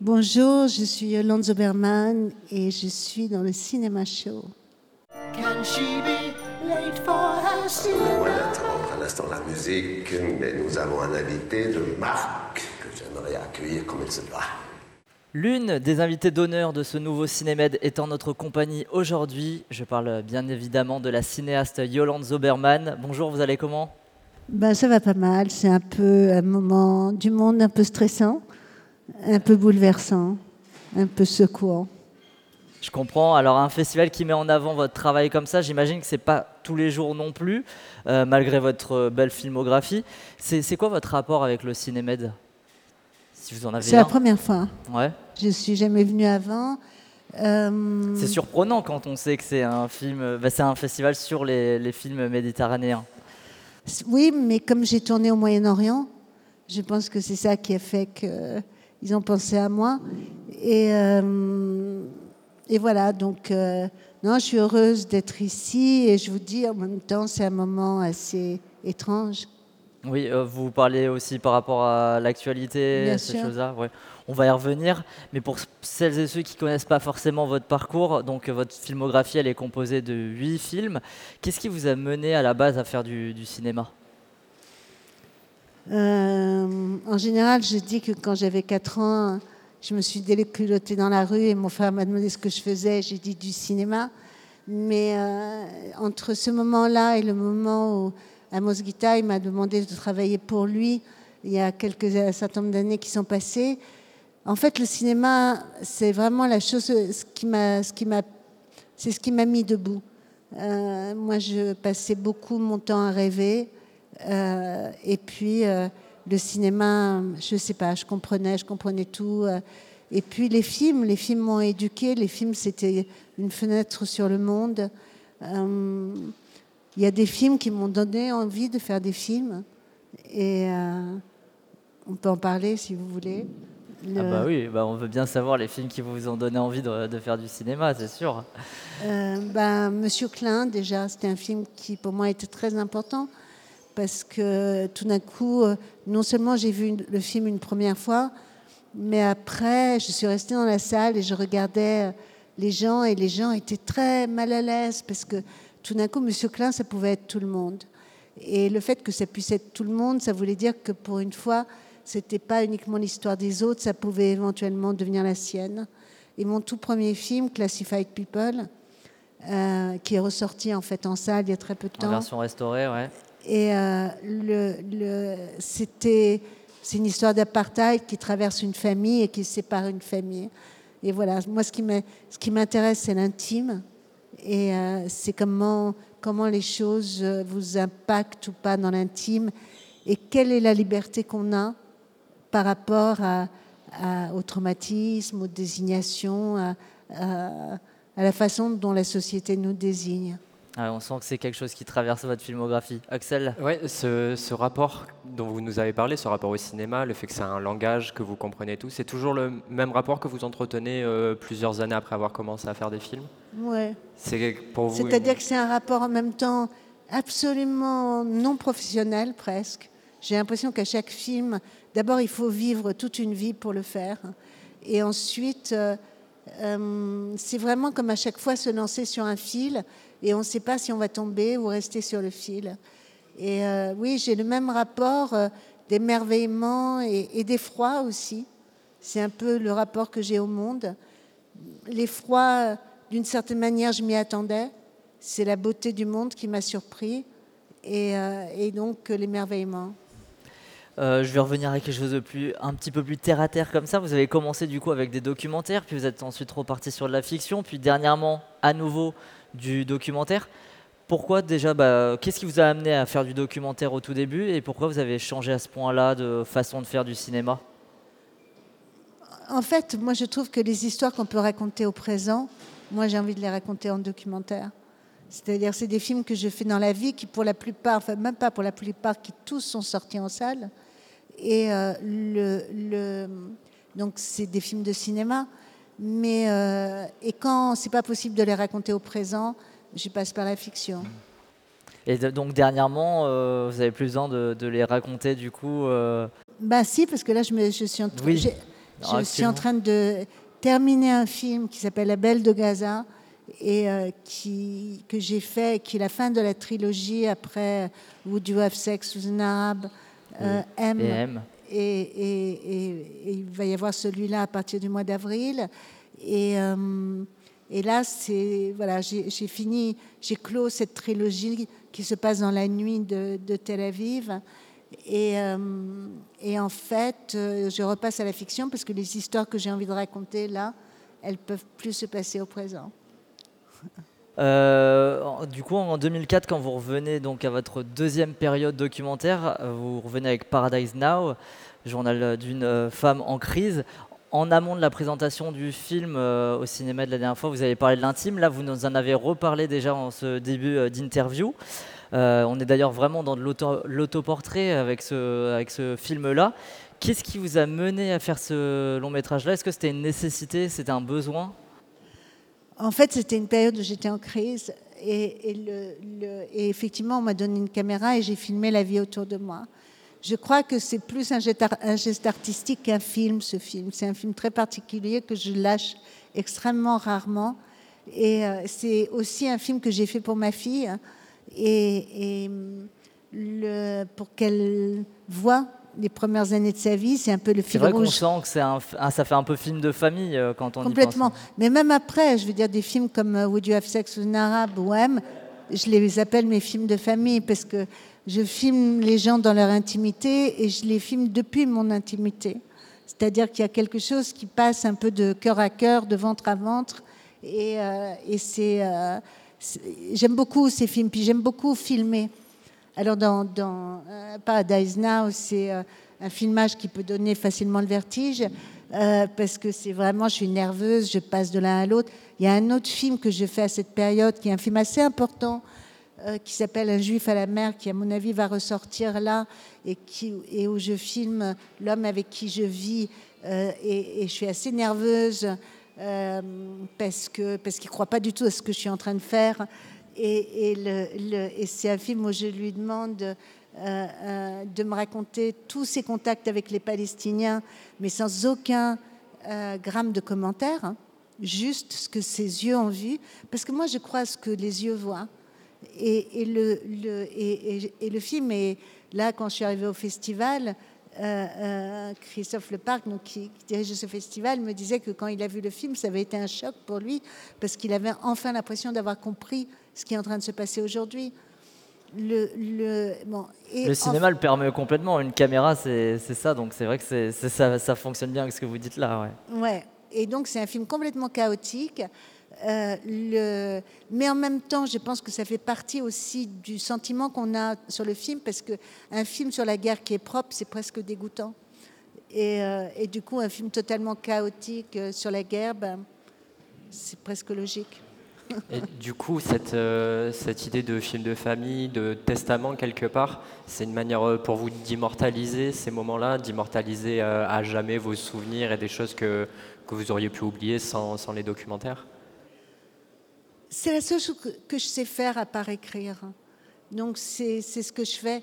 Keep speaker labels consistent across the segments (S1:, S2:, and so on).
S1: Bonjour, je suis Yolande Zoberman et je suis dans le Cinéma Show.
S2: Can she be late for her
S3: à l'instant la musique, mais nous avons un invité de marque que j'aimerais accueillir comme il se doit.
S4: L'une des invités d'honneur de ce nouveau Cinémed est en notre compagnie aujourd'hui. Je parle bien évidemment de la cinéaste Yolande Zoberman. Bonjour, vous allez comment?
S1: Ben, ça va pas mal, c'est un peu un moment du monde un peu stressant, un peu bouleversant, un peu secouant.
S4: Je comprends. Alors un festival qui met en avant votre travail comme ça, j'imagine que c'est pas tous les jours non plus, euh, malgré votre belle filmographie. C'est quoi votre rapport avec le Cinémed Si vous en avez
S1: C'est la première fois.
S4: Ouais.
S1: Je suis jamais venue avant. Euh,
S4: C'est surprenant quand on sait que c'est un film, euh, bah, c'est un festival sur les, les films méditerranéens.
S1: Oui, mais comme j'ai tourné au Moyen-Orient, je pense que c'est ça qui a fait qu'ils ont pensé à moi. Et, euh, et voilà, donc, euh, non, je suis heureuse d'être ici et je vous dis, en même temps, c'est un moment assez étrange.
S4: Oui, euh, vous parlez aussi par rapport à l'actualité, ces choses-là. ouais. On va y revenir. Mais pour celles et ceux qui connaissent pas forcément votre parcours, donc votre filmographie, elle est composée de huit films. Qu'est-ce qui vous a mené à la base à faire du, du cinéma?
S1: Euh, en général, je dis que quand j'avais 4 ans, je me suis déculottée dans la rue et mon frère m'a demandé ce que je faisais. J'ai dit du cinéma. Mais euh, entre ce moment-là et le moment où Amos Guita m'a demandé de travailler pour lui, il y a quelques un certain nombre d'années qui sont passées. En fait, le cinéma, c'est vraiment la chose, qui m'a, c'est ce qui m'a mis debout. Euh, moi, je passais beaucoup mon temps à rêver. Euh, et puis, euh, le cinéma, je sais pas, je comprenais, je comprenais tout. euh. et puis, les films, les films m'ont éduqué. Les films, c'était une fenêtre sur le monde. Il y a des films qui m'ont donné envie de faire des films. Et on peut en parler si vous voulez.
S4: Ah bah oui, bah on veut bien savoir les films qui vous ont donné envie de, de faire du cinéma, c'est sûr.
S1: Ben, Monsieur Klein, déjà, c'était un film qui pour moi était très important parce que tout d'un coup, euh, non seulement j'ai vu le film une première fois, mais après, je suis restée dans la salle et je regardais euh, les gens et les gens étaient très mal à l'aise parce que tout d'un coup, Monsieur Klein, ça pouvait être tout le monde. Et le fait que ça puisse être tout le monde, ça voulait dire que pour une fois, c'était pas uniquement l'histoire des autres, ça pouvait éventuellement devenir la sienne. Et mon tout premier film, Classified People, euh, qui est ressorti en fait en salle il y a très peu de
S4: En
S1: temps.
S4: version restaurée, ouais.
S1: Et euh, c'était, c'est une histoire d'apartheid qui traverse une famille et qui sépare une famille. Et voilà, moi, ce qui m'intéresse, c'est l'intime. Et euh, c'est comment, comment les choses euh, vous impactent ou pas dans l'intime. Et quelle est la liberté qu'on a par rapport au traumatisme, aux désignations, à la façon dont la société nous désigne.
S4: Ah, on sent que c'est quelque chose qui traverse votre filmographie. Axel
S5: Ouais, ce, ce rapport dont vous nous avez parlé, ce rapport au cinéma, le fait que c'est un langage que vous comprenez tous, c'est toujours le même rapport que vous entretenez euh, plusieurs années après avoir commencé à faire des films?
S1: Ouais.
S5: C'est pour vous
S1: C'est-à-dire
S5: une-
S1: que c'est un rapport en même temps absolument non professionnel presque. J'ai l'impression qu'à chaque film, d'abord il faut vivre toute une vie pour le faire. Et ensuite, euh, euh, c'est vraiment comme à chaque fois se lancer sur un fil et on ne sait pas si on va tomber ou rester sur le fil. Et euh, oui, j'ai le même rapport euh, d'émerveillement et, d'effroi aussi. C'est un peu le rapport que j'ai au monde. L'effroi, d'une certaine manière, je m'y attendais. C'est la beauté du monde qui m'a surpris. Et, euh, donc l'émerveillement.
S4: Je vais revenir à quelque chose de plus, un petit peu plus terre à terre comme ça. Vous avez commencé du coup avec des documentaires, puis vous êtes ensuite reparti sur de la fiction, puis dernièrement à nouveau du documentaire. Pourquoi déjà, bah, qu'est-ce qui vous a amené à faire du documentaire au tout début et pourquoi vous avez changé à ce point-là de façon de faire du cinéma?
S1: En fait, moi, je trouve que les histoires qu'on peut raconter au présent, moi, j'ai envie de les raconter en documentaire. C'est-à-dire, c'est des films que je fais dans la vie qui, pour la plupart, enfin, même pas pour la plupart, qui tous sont sortis en salle. Et euh, le, donc, c'est des films de cinéma. Mais euh, et quand c'est pas possible de les raconter au présent, je passe par la fiction.
S4: Et de- donc dernièrement, euh, vous avez plus besoin de, de les raconter du coup. euh,
S1: Bah si, parce que là, je, me, je suis en
S4: Oui.
S1: Je suis en train de terminer un film qui s'appelle La Belle de Gaza et euh, qui, que j'ai fait, qui est la fin de la trilogie après Would You Have Sex with an Arab, M,
S4: Et M.
S1: et, il va y avoir celui-là à partir du mois d'avril. Et, euh, là, c'est voilà, j'ai fini, j'ai clos cette trilogie qui se passe dans la nuit de, de Tel Aviv. Et, euh, et en fait, euh, je repasse à la fiction parce que les histoires que j'ai envie de raconter là, elles peuvent plus se passer au présent.
S4: Euh, du coup, en 2004, quand vous revenez donc à votre deuxième période documentaire, vous revenez avec Paradise Now, journal d'une femme en crise. En amont de la présentation du film euh, au cinéma de la dernière fois, vous avez parlé de l'intime. Là, vous nous en avez reparlé déjà en ce début euh, d'interview. On est d'ailleurs vraiment dans l'autoportrait avec ce film-là. Qu'est-ce qui vous a mené à faire ce long métrage-là? Est-ce que c'était une nécessité? C'était un besoin?
S1: En fait, c'était une période où j'étais en crise et, effectivement, on m'a donné une caméra et j'ai filmé la vie autour de moi. Je crois que c'est plus un geste, artistique qu'un film, ce film. C'est un film très particulier que je lâche extrêmement rarement. Et euh, c'est aussi un film que j'ai fait pour ma fille et, pour qu'elle voit les premières années de sa vie. C'est un peu le
S4: C'est
S1: fil
S4: vrai qu'on
S1: rouge.
S4: sent que c'est un, ah, ça fait un peu film de famille euh, quand on y
S1: Complètement.
S4: pense.
S1: Mais même après, je veux dire, des films comme euh, Would You Have Sex with an Arab ou M, je les appelle mes films de famille parce que je filme les gens dans leur intimité et je les filme depuis mon intimité. C'est-à-dire qu'il y a quelque chose qui passe un peu de cœur à cœur, de ventre à ventre. Et, euh, et c'est, euh, c'est- j'aime beaucoup ces films, puis j'aime beaucoup filmer. Alors dans, dans euh, Paradise Now, c'est euh, un filmage qui peut donner facilement le vertige euh, parce que c'est vraiment, je suis nerveuse, je passe de l'un à l'autre. Il y a un autre film que je fais à cette période qui est un film assez important qui s'appelle Un juif à la mer, qui à mon avis va ressortir là et, où je filme l'homme avec qui je vis et, je suis assez nerveuse parce que parce qu'il croit pas du tout à ce que je suis en train de faire et, c'est un film où je lui demande euh, euh, de me raconter tous ses contacts avec les Palestiniens, mais sans aucun euh, gramme de commentaire, hein, juste ce que ses yeux ont vu, parce que moi je crois à ce que les yeux voient. Et, le, le- et- film est là quand je suis arrivée au festival. Christophe Leparc, donc, qui, qui dirige ce festival, me disait que quand il a vu le film, ça avait été un choc pour lui parce qu'il avait enfin l'impression d'avoir compris ce qui est en train de se passer aujourd'hui. Le, le, bon, et
S4: Le
S1: en-
S4: cinéma le permet complètement. Une caméra, c'est ça. Donc c'est vrai que ça, ça fonctionne bien avec ce que vous dites là. Ouais.
S1: Ouais. Et donc c'est un film complètement chaotique. Euh, le... Mais en même temps, je pense que ça fait partie aussi du sentiment qu'on a sur le film, parce qu'un film sur la guerre qui est propre, c'est presque dégoûtant. Et, euh, et du coup, un film totalement chaotique euh, sur la guerre, ben, c'est presque logique.
S5: Et du coup, cette, euh, cette idée de film de famille, de testament quelque part, c'est une manière euh, pour vous d'immortaliser ces moments-là, d'immortaliser euh, à jamais vos souvenirs et des choses que, que vous auriez pu oublier sans, sans les documentaires?
S1: C'est la seule chose que, je sais faire à part écrire. Donc c'est ce que je fais.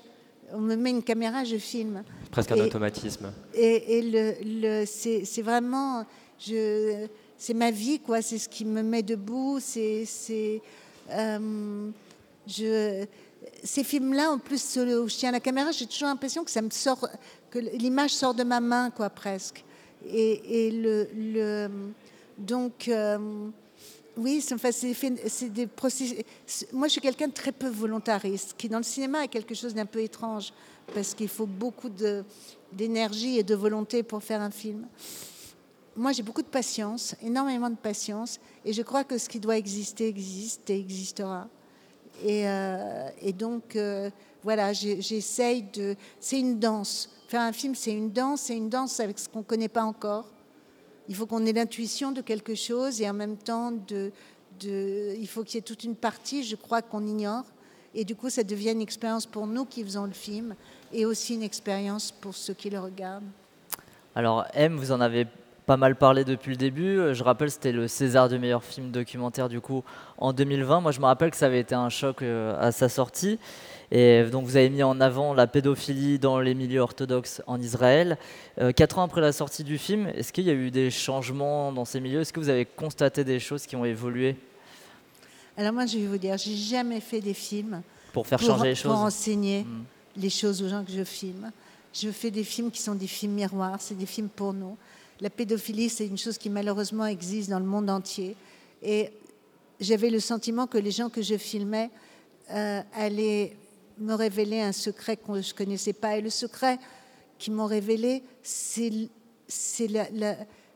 S1: On me met une caméra, je filme.
S5: Presque un
S1: Et-
S5: automatisme.
S1: Et, et le, le- c'est c'est vraiment, je, c'est ma vie, quoi. C'est ce qui me met debout. C'est, euh, ces films-là, en plus, où je tiens la caméra, j'ai toujours l'impression que ça sort, l'image sort de ma main, quoi, presque. Et, le, donc. euh, oui, enfin, c'est des processus. Moi, je suis quelqu'un de très peu volontariste, qui dans le cinéma est quelque chose d'un peu étrange, parce qu'il faut beaucoup d'énergie et de volonté pour faire un film. Moi, j'ai beaucoup de patience, énormément de patience, et je crois que ce qui doit exister existe et existera. Et, euh, donc, euh, voilà, j'essaye de. C'est une danse. Faire un film, c'est une danse, c'est une danse avec ce qu'on ne connaît pas encore. Il faut qu'on ait l'intuition de quelque chose et en même temps, il faut qu'il y ait toute une partie, je crois, qu'on ignore. Et du coup, ça devient une expérience pour nous qui faisons le film et aussi une expérience pour ceux qui le regardent.
S4: Alors M, vous en avez pas mal parlé depuis le début. Euh, Je rappelle, c'était le César du meilleur film documentaire du coup en 2020. Moi, je me rappelle que ça avait été un choc euh, à sa sortie. Et donc, vous avez mis en avant la pédophilie dans les milieux orthodoxes en Israël. Euh, quatre ans après la sortie du film, est-ce qu'il y a eu des changements dans ces milieux? Est-ce que vous avez constaté des choses qui ont évolué?
S1: Alors moi, je vais vous dire, j'ai jamais fait des films
S4: pour faire
S1: pour,
S4: changer les
S1: pour
S4: choses
S1: enseigner
S4: Mm.
S1: les choses aux gens que je filme. Je fais des films qui sont des films miroirs, c'est des films pour nous. La pédophilie, c'est une chose qui malheureusement existe dans le monde entier. Et j'avais le sentiment que les gens que je filmais euh, allaient me révéler un secret que je ne connaissais pas. Et le secret qu'ils m'ont révélé, c'est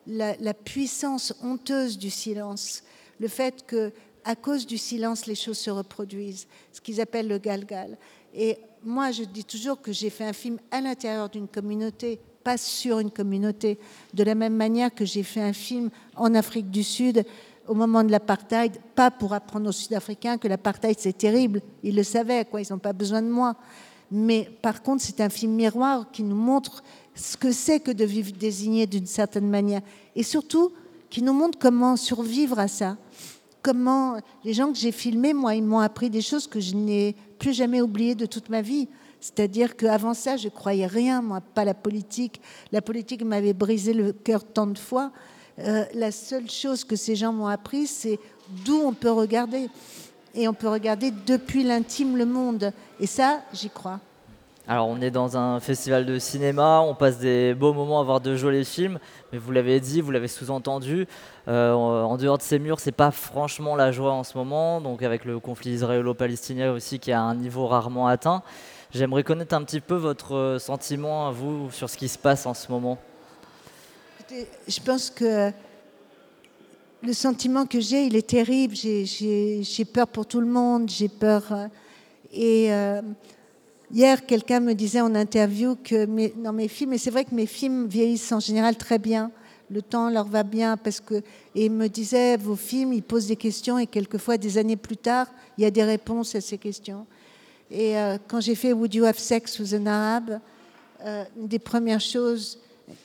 S1: la, puissance honteuse du silence. Le fait que, à cause du silence, les choses se reproduisent, ce qu'ils appellent le galgal. Et moi, je dis toujours que j'ai fait un film à l'intérieur d'une communauté, pas sur une communauté, de la même manière que j'ai fait un film en Afrique du Sud au moment de l'apartheid, pas pour apprendre aux Sud-Africains que l'apartheid c'est terrible, ils le savaient, quoi, ils n'ont pas besoin de moi. Mais par contre, c'est un film miroir qui nous montre ce que c'est que de vivre désigné d'une certaine manière. Et surtout, qui nous montre comment survivre à ça. Comment les gens que j'ai filmés, moi, ils m'ont appris des choses que je n'ai plus jamais oubliées de toute ma vie. C'est-à-dire qu'avant ça, je croyais rien, moi, pas la politique. La politique m'avait brisé le cœur tant de fois. Euh, la seule chose que ces gens m'ont appris, c'est d'où on peut regarder. Et on peut regarder depuis l'intime le monde. Et ça, j'y crois.
S4: Alors, on est dans un festival de cinéma, on passe des beaux moments à voir de jolis films, mais vous l'avez dit, vous l'avez sous-entendu, euh, en dehors de ces murs, c'est pas franchement la joie en ce moment, donc avec le conflit israélo-palestinien aussi qui est à un niveau rarement atteint. J'aimerais connaître un petit peu votre euh, sentiment à vous sur ce qui se passe en ce moment.
S1: Je pense que le sentiment que j'ai, il est terrible. J'ai peur pour tout le monde. J'ai peur. euh, Et euh, hier, quelqu'un me disait en interview que mes- dans mes films, et c'est vrai que mes films vieillissent en général très bien. Le temps leur va bien parce que. Et il me disait, vos films, ils posent des questions et quelquefois, des années plus tard, il y a des réponses à ces questions. Et euh, quand j'ai fait Would You Have Sex with an Arab, euh, une des premières choses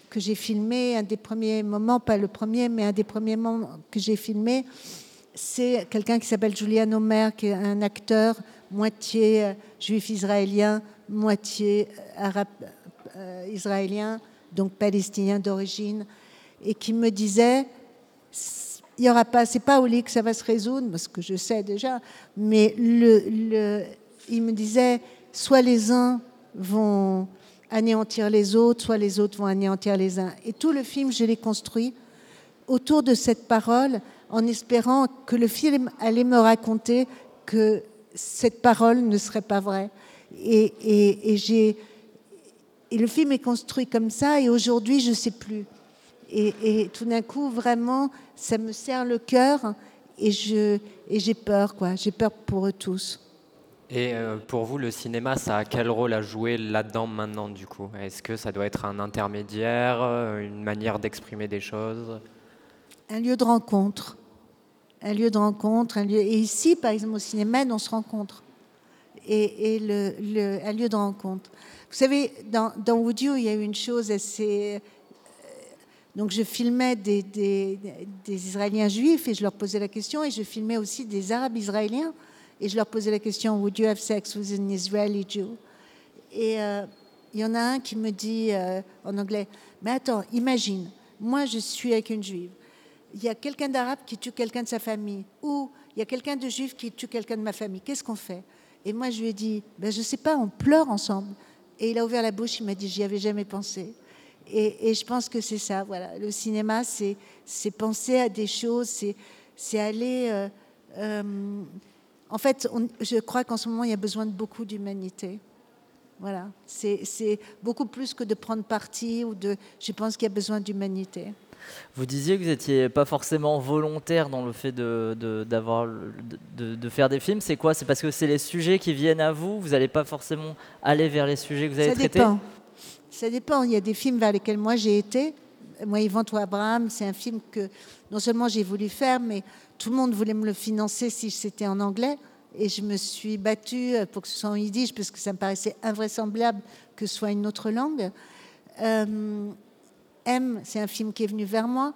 S1: que j'ai filmé, un des premiers moments, pas le premier, mais un des premiers moments que j'ai filmé, c'est quelqu'un qui s'appelle Julian Omer, qui est un acteur moitié euh, juif israélien, moitié arabe israélien, donc palestinien d'origine, et qui me disait il y aura pas, c'est pas au lit que ça va se résoudre, parce que je sais déjà, mais le, il me disait, soit les uns vont anéantir les autres, soit les autres vont anéantir les uns. Et tout le film, je l'ai construit autour de cette parole, en espérant que le film allait me raconter que cette parole ne serait pas vraie. Et, et, et j'ai, et le film est construit comme ça, et aujourd'hui, je ne sais plus. Et, et tout d'un coup, vraiment, ça me serre le cœur, et, et j'ai peur, quoi. J'ai peur pour eux tous.
S5: Et euh, pour vous, le cinéma, ça a quel rôle à jouer là-dedans maintenant, du coup? Est-ce que ça doit être un intermédiaire, euh, une manière d'exprimer des choses?
S1: Un lieu de rencontre. Un lieu de rencontre. Un lieu... Et ici, par exemple, au cinéma, on se rencontre. Et, un lieu de rencontre. Vous savez, dans, dans il y a eu une chose assez. euh, Donc, je filmais des Israéliens juifs et je leur posais la question, et je filmais aussi des Arabes israéliens et je leur posais la question Would you have sex with an Israeli Jew? Et euh, il y en a un qui me dit euh, en anglais Mais attends, imagine, moi je suis avec une juive. Il y a quelqu'un d'arabe qui tue quelqu'un de sa famille, ou il y a quelqu'un de juif qui tue quelqu'un de ma famille. Qu'est-ce qu'on fait? Et moi je lui ai dit ben, Je ne sais pas, on pleure ensemble. Et il a ouvert la bouche, il m'a dit J'y avais jamais pensé. Et, je pense que c'est ça, voilà. Le cinéma, c'est penser à des choses, c'est aller. euh, en fait, on- je crois qu'en ce moment, il y a besoin de beaucoup d'humanité. Voilà. C'est beaucoup plus que de prendre parti ou de. Je pense qu'il y a besoin d'humanité.
S4: Vous disiez que vous n'étiez pas forcément volontaire dans le fait de, de- faire des films. C'est quoi? C'est parce que c'est les sujets qui viennent à vous? Vous n'allez pas forcément aller vers les sujets que vous avez
S1: Ça
S4: traités?
S1: dépend. Ça dépend. Il y a des films vers lesquels moi j'ai été. Moi, Yvan Toi Abraham, c'est un film que non seulement j'ai voulu faire, mais tout le monde voulait me le financer si c'était en anglais. Et je me suis battue pour que ce soit en yiddish, parce que ça me paraissait invraisemblable que ce soit une autre langue. Euh, M, c'est un film qui est venu vers moi.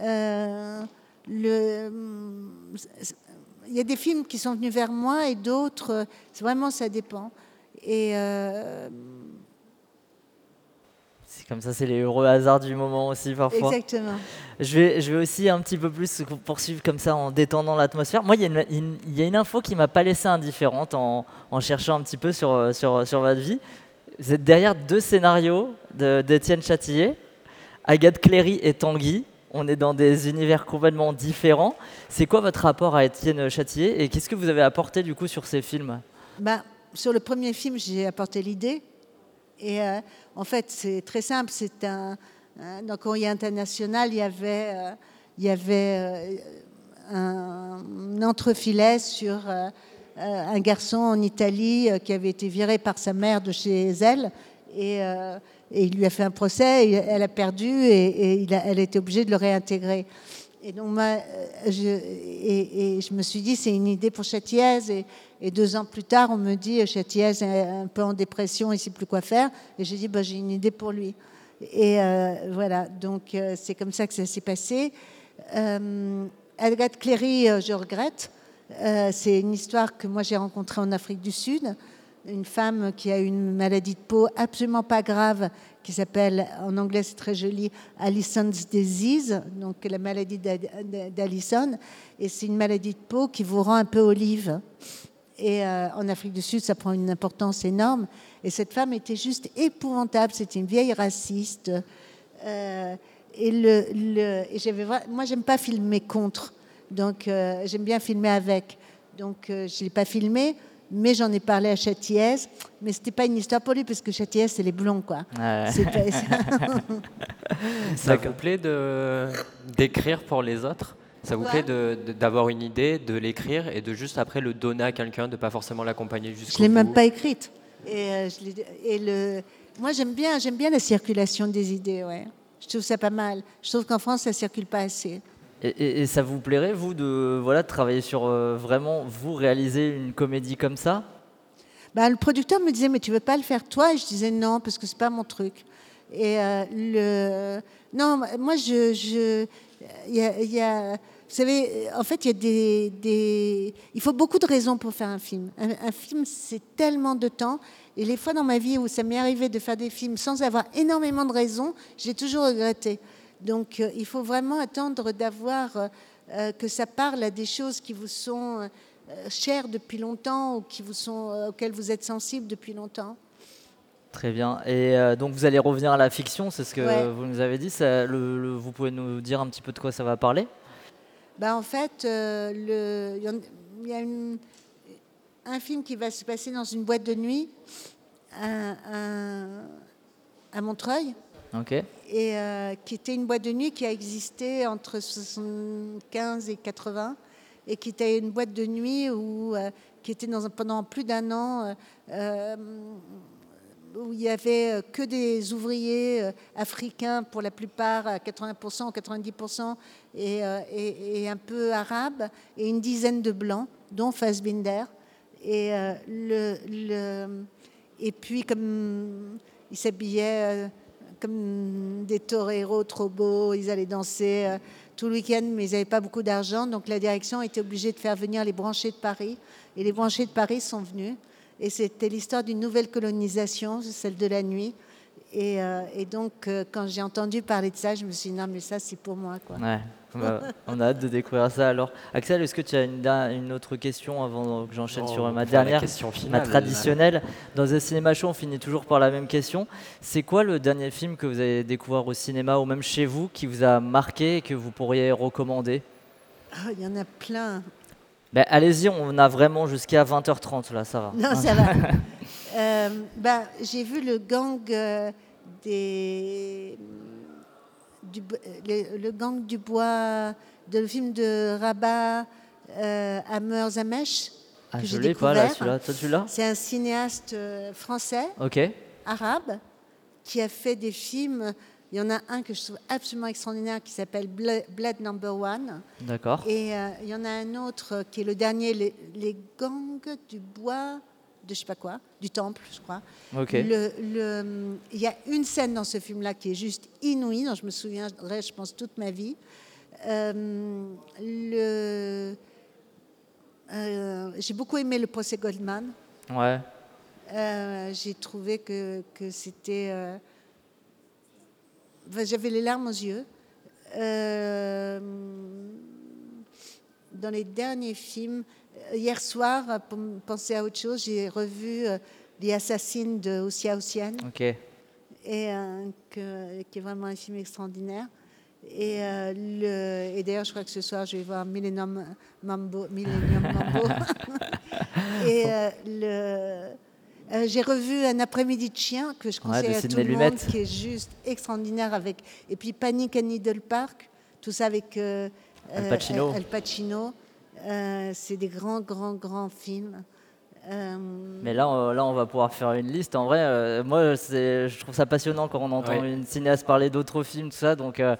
S1: Euh, il y a des films qui sont venus vers moi et d'autres, vraiment ça dépend. Et euh,
S4: C'est comme ça, c'est les heureux hasards du moment aussi parfois.
S1: exactement.
S4: Je vais, je vais aussi un petit peu plus poursuivre comme ça en détendant l'atmosphère. Moi, il y, a une- une- il y a une info qui m'a pas laissé indifférente en, en cherchant un petit peu sur, sur, sur votre vie. Vous êtes derrière deux scénarios de- d'Étienne Châtillier, Agathe Cléry et Tanguy. On est dans des univers complètement différents. C'est quoi votre rapport à Étienne Châtillier et qu'est-ce que vous avez apporté du coup sur ces films?
S1: Ben, sur le premier film, j'ai apporté l'idée. Et euh, en fait, c'est très simple. C'est un, un- dans Courrier International, il y avait, euh, il y avait euh, un entrefilet sur un garçon en Italie qui avait été viré par sa mère de chez elle. Et, il lui a fait un procès, elle a perdu et, elle a été obligée de le réintégrer. Et donc, euh, je, me suis dit, c'est une idée pour Châtillaise. Et, deux ans plus tard, on me dit, Châtillaise est un peu en dépression, il ne sait plus quoi faire. Et j'ai dit, bah, j'ai une idée pour lui. Et euh, voilà, donc euh, c'est comme ça que ça s'est passé. Euh, Agathe Cléry, euh, je regrette. Euh, c'est une histoire que moi j'ai rencontrée en Afrique du Sud. Une femme qui a une maladie de peau absolument pas grave, qui s'appelle, en anglais c'est très joli, Allison's disease, donc la maladie d'A- d'Allison. Et c'est une maladie de peau qui vous rend un peu olive. Et euh, en Afrique du Sud, ça prend une importance énorme. Et cette femme était juste épouvantable. C'était une vieille raciste. Euh, et le, le- et moi, j'aime pas filmer contre. Donc, euh, j'aime bien filmer avec. Donc, je l'ai pas filmé, mais j'en ai parlé à Châtillaise. Mais c'était pas une histoire pour lui, parce que Châtillaise, c'est les blonds, quoi.
S4: Ouais.
S1: C'est pas-
S5: Ça vous plaît d'écrire pour les autres? Ça vous plaît de- de- d'avoir une idée, de l'écrire et de juste après le donner à quelqu'un, de pas forcément l'accompagner jusqu'au
S1: Je l'ai même
S5: bout?
S1: pas écrite. Et, euh, je l'ai- et le, moi, j'aime bien, j'aime bien la circulation des idées. Ouais. Je trouve ça pas mal. Je trouve qu'en France, ça circule pas assez.
S4: Et, ça vous plairait, vous, de, voilà, travailler sur euh, vraiment, vous réaliser une comédie comme ça?
S1: Ben, le producteur me disait, mais tu veux pas le faire toi? Et je disais non, parce que c'est pas mon truc. Et euh, le, non, moi, je, je, y a, vous savez, en fait, il y a des, des, il faut beaucoup de raisons pour faire un film. Un, un film, c'est tellement de temps. Et les fois dans ma vie où ça m'est arrivé de faire des films sans avoir énormément de raisons, j'ai toujours regretté. Donc, euh, il faut vraiment attendre d'avoir euh, euh, que ça parle à des choses qui vous sont euh, chères depuis longtemps ou qui vous sont, auxquelles vous êtes sensible depuis longtemps.
S4: Très bien. Et donc vous allez revenir à la fiction, c'est ce que
S1: Ouais.
S4: vous nous avez dit. Ça, le- le- vous pouvez nous dire un petit peu de quoi ça va parler?
S1: Ben, en fait, il y en- il y a une- un film qui va se passer dans une boîte de nuit à, à- à Montreuil, Et euh, qui était une boîte de nuit qui a existé entre 75 et 80, et qui était une boîte de nuit où, euh, qui était pendant plus d'un an. euh, où il y avait que des ouvriers africains pour la plupart, à 80% ou 90%, et, un peu arabes, et une dizaine de blancs, dont Fassbinder. Et, puis, comme ils s'habillaient euh, comme des toreros trop beaux, ils allaient danser euh, tout le week-end, mais ils n'avaient pas beaucoup d'argent, donc la direction était obligée de faire venir les branchés de Paris, et les branchés de Paris sont venus. Et c'était l'histoire d'une nouvelle colonisation, celle de la nuit. Et, euh, donc, euh, quand j'ai entendu parler de ça, je me suis dit, non, mais ça, c'est pour moi. Quoi.
S4: Ouais. On a, on a hâte de découvrir ça alors. Axel, est-ce que tu as une, autre question avant que j'enchaîne sur ma dernière
S5: question
S4: Ma
S5: finale.
S4: traditionnelle. Dans un cinéma show, on finit toujours par la même question. C'est quoi le dernier film que vous avez découvert au cinéma ou même chez vous qui vous a marqué et que vous pourriez recommander?
S1: Ah, Il y en a plein.
S4: ben, Allez-y, on a vraiment jusqu'à 20h30 là, ça va.
S1: Non, ça va. Euh, bah, j'ai vu le gang euh, des. Du, bo- le, gang du bois, de le film de Rabat euh, Hammer Zamesh.
S4: Ah,
S1: que
S4: je
S1: j'ai
S4: l'ai pas là, celui-là.
S1: C'est un cinéaste euh, français, arabe, qui a fait des films. Il y en a un que je trouve absolument extraordinaire qui s'appelle Bla- Blood Number One.
S4: D'accord.
S1: Et euh, il y en a un autre qui est le dernier, les, les gangs du bois. De je sais pas quoi, du temple, je crois.
S4: Ok.
S1: Le- le- Il y a une scène dans ce film-là qui est juste inouïe, dont je me souviendrai, je pense, toute ma vie. Euh, le- euh, J'ai beaucoup aimé le procès Goldman.
S4: Ouais.
S1: Euh, J'ai trouvé que, que c'était... enfin, J'avais les larmes aux yeux. Dans les derniers films, hier soir, pour penser à autre chose, j'ai revu euh, Les Assassines de
S4: Ok.
S1: et euh, que- qui est vraiment un film extraordinaire. Et, euh, et d'ailleurs, je crois que ce soir, je vais voir Millennium Mambo. Millennium Mambo. et euh, le- euh, j'ai revu Un après-midi de chien que je conseille à tout le monde, qui est juste extraordinaire avec. Et puis Panic à Needle Park, tout ça avec euh,
S4: Al
S1: euh,
S4: Pacino.
S1: Al Pacino. Euh, c'est des grands, grands, grands films. Euh,
S4: Mais là, on, là, on va pouvoir faire une liste. En vrai, euh, moi, je trouve ça passionnant quand on entend
S5: Ouais.
S4: une cinéaste parler d'autres films, tout ça. Donc, euh,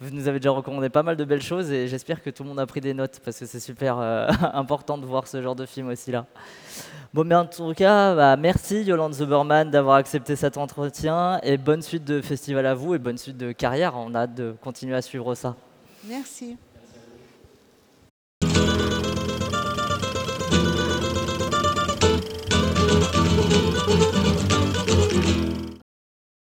S4: vous nous avez déjà recommandé pas mal de belles choses et j'espère que tout le monde a pris des notes parce que c'est super euh, important de voir ce genre de film aussi là. Bon, mais en tout cas, bah, merci Yolande Zuberman d'avoir accepté cet entretien et bonne suite de festival à vous et bonne suite de carrière. On a hâte de continuer à suivre ça.
S1: merci.